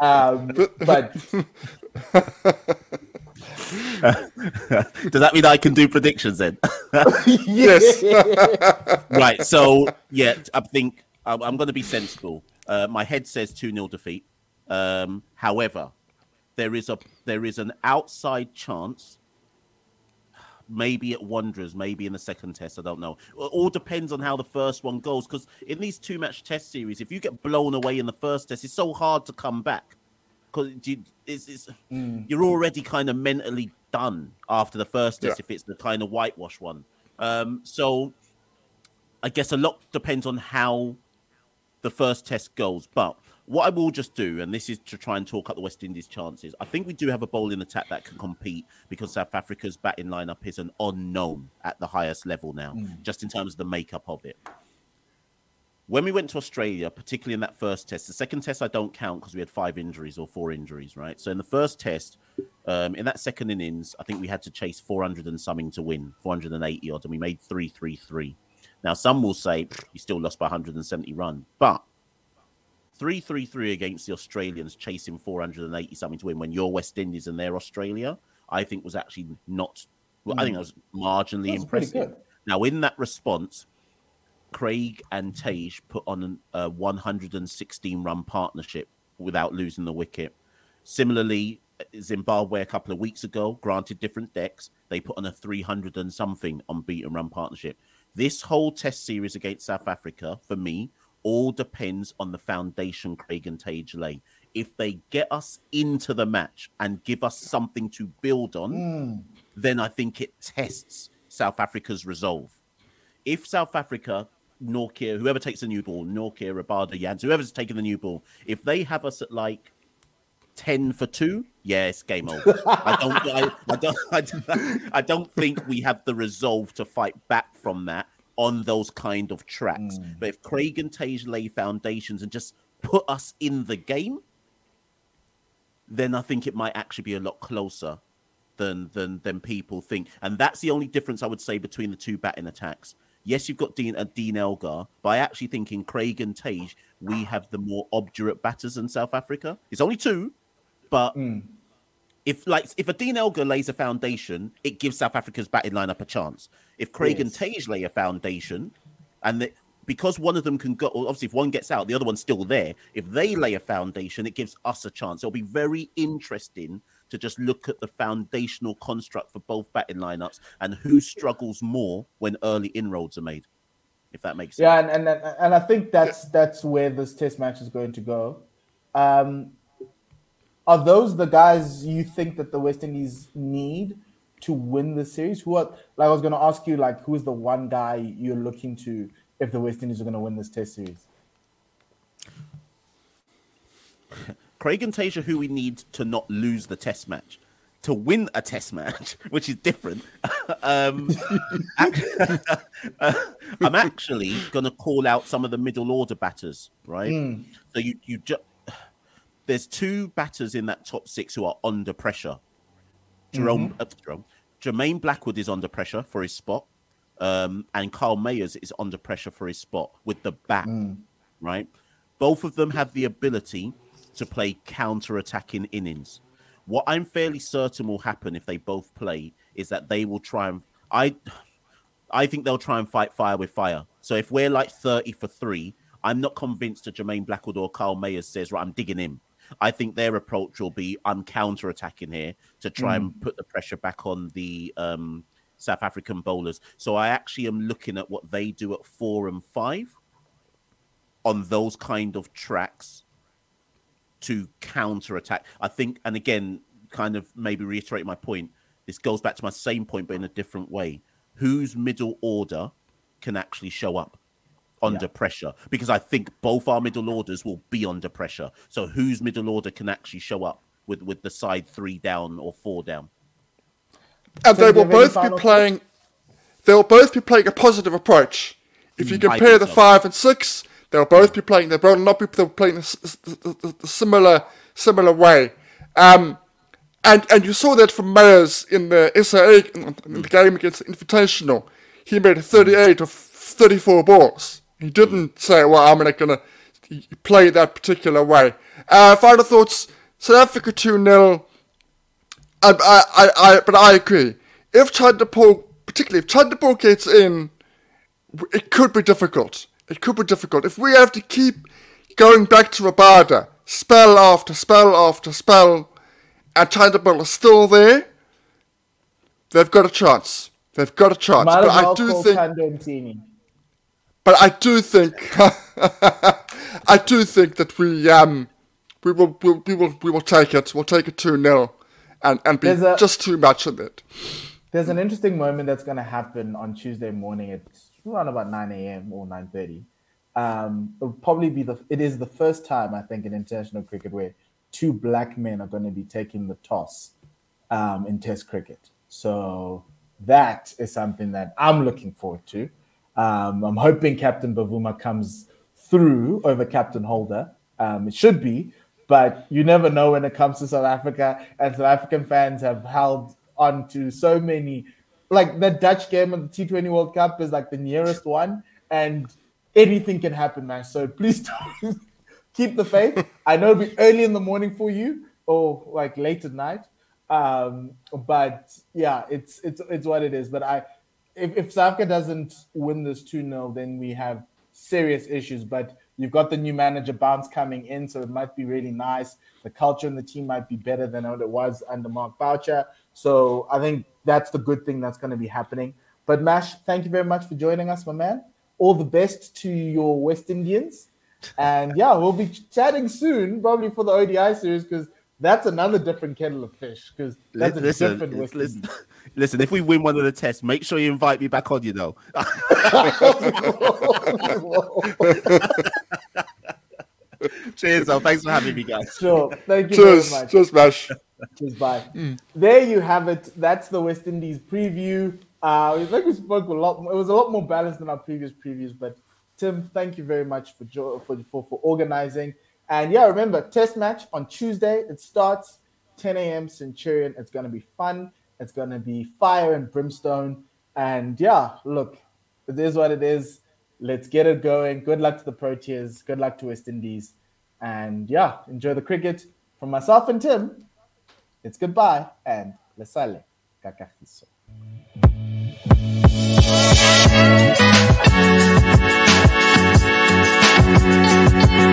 Um, but Does that mean I can do predictions then? Yes. right. So yeah, I think I'm, I'm going to be sensible. Uh, my head says two 0 defeat. Um, however, there is a there is an outside chance. Maybe at Wanderers, maybe in the second test. I don't know. It all depends on how the first one goes. Because in these two match test series, if you get blown away in the first test, it's so hard to come back. Because it's, it's you're already kind of mentally done after the first test Yeah. if it's the kind of whitewash one. Um, so I guess a lot depends on how the first test goes. But what I will just do, and this is to try and talk up the West Indies' chances, I think we do have a bowling attack that can compete because South Africa's batting lineup is an unknown at the highest level now, just in terms of the makeup of it. When we went to Australia, particularly in that first test, the second test I don't count because we had five injuries or four injuries, right? So in the first test, um, in that second innings, I think we had to chase 400 and something to win, 480 odd, and we made 333. Now, some will say you still lost by 170 run, but 333 against the Australians chasing 480 something to win when you're West Indies and they're Australia, I think was actually not, well, I think that was marginally That's impressive. Now, in that response, Kraigg and Tage put on a 116 run partnership without losing the wicket. Similarly, Zimbabwe a couple of weeks ago, granted different decks, they put on a 300 and something unbeaten run partnership. This whole test series against South Africa, for me, all depends on the foundation Kraigg and Tage lay. If they get us into the match and give us something to build on, hmm. then I think it tests South Africa's resolve. If South Africa, Nortje, whoever takes the new ball, Nortje, Rabada, Yans, whoever's taking the new ball, if they have us at like ten for two, yeah, it's game over. I don't, I, I don't, I don't, I don't think we have the resolve to fight back from that on those kind of tracks. Mm. But if Kraigg and Tage lay foundations and just put us in the game, then I think it might actually be a lot closer than than than people think. And that's the only difference I would say between the two batting attacks. Yes, you've got Dean, uh, Dean Elgar, but I actually think in Kraigg and Tage, we have the more obdurate batters in South Africa. It's only two, but mm. if like if a Dean Elgar lays a foundation, it gives South Africa's batting lineup a chance. If Kraigg yes. and Tage lay a foundation, and the, because one of them can go, obviously, if one gets out, the other one's still there. If they lay a foundation, it gives us a chance. It'll be very interesting to just look at the foundational construct for both batting lineups and who struggles more when early inroads are made. If that makes sense. Yeah, and and, and I think that's that's where this test match is going to go. Um, are those the guys you think that the West Indies need to win the series? Who are like I was going to ask you, like who is the one guy you're looking to if the West Indies are going to win this Test series? Kraigg and Tasia, who we need to not lose the Test match. To win a test match, which is different, um, I'm actually going to call out some of the middle order batters, right? Mm. So you you just there's two batters in that top six who are under pressure. Jerome, mm-hmm. uh, Jerome Jermaine Blackwood is under pressure for his spot, um, and Kyle Mayers is under pressure for his spot with the bat, mm. right? Both of them have the ability to play counter-attacking innings. What I'm fairly certain will happen if they both play is that they will try and I, I think they'll try and fight fire with fire. So if we're like 30 for three, I'm not convinced that Jermaine Blackwood or Kyle Mayers says, right, I'm digging him. I think their approach will be I'm counter attacking here to try mm. and put the pressure back on the um, South African bowlers. So I actually am looking at what they do at four and five on those kind of tracks to counter attack. I think, and again, kind of maybe reiterate my point. This goes back to my same point, but in a different way. Whose middle order can actually show up? under yeah. pressure because I think both our middle orders will be under pressure. So whose middle order can actually show up with with the side three down or four down? And they will both be playing. They'll both be playing a positive approach. If you mm, compare the so. five and six, they'll both be playing. They will both not be they'll playing the similar similar way. Um, and and you saw that from Mayers in the SAA in, the game against the Invitational. He made 38 of 34 balls. He didn't say, well, I'm not going to play that particular way. Uh, final thoughts South Africa 2 0. I, I, I, but I agree. If Chanderpaul, particularly if Chanderpaul gets in, it could be difficult. It could be difficult. If we have to keep going back to Rabada, spell after spell after spell, and Chanderpaul is still there, they've got a chance. They've got a chance. Might but I do think. But I do think, I do think that we um we will we, we will we will take it. We'll take it two 0 and and be a, just too much of it. There's an interesting moment that's going to happen on Tuesday morning at around about nine a.m. or nine thirty. Um, it'll probably be the it is the first time I think in international cricket where two black men are going to be taking the toss um, in Test cricket. So that is something that I'm looking forward to. Um, I'm hoping Captain Bavuma comes through over Captain Holder. Um, it should be, but you never know when it comes to South Africa. And South African fans have held on to so many. Like the Dutch game of the T20 World Cup is like the nearest one, and anything can happen, man. So please keep the faith. I know it'll be early in the morning for you, or like late at night. Um, but yeah, it's it's it's what it is. But I if, if South Africa doesn't win this 2 0, then we have serious issues. But you've got the new manager bounce coming in, so it might be really nice. The culture in the team might be better than what it was under Mark Boucher. So I think that's the good thing that's going to be happening. But Mash, thank you very much for joining us, my man. All the best to your West Indians. And yeah, we'll be chatting soon, probably for the ODI series, because that's another different kettle of fish. Because that's listen, a different West listen, Listen, if we win one of the tests, make sure you invite me back on. You know. Cheers. Cheers, though. Thanks for having me, guys. Sure. Thank you Cheers, very much. cheers, Mash. Cheers, bye. There you have it. That's the West Indies preview. Uh, I think we spoke a lot. It was a lot more balanced than our previous previews. But Tim, thank you very much for jo- for, for for organizing. And yeah, remember test match on Tuesday. It starts 10 a.m. Centurion. It's gonna be fun. It's gonna be fire and brimstone. And yeah, look, it is what it is. Let's get it going. Good luck to the Proteas. Good luck to West Indies. And yeah, enjoy the cricket. From myself and Tim, it's goodbye and le sale. Kakahiso.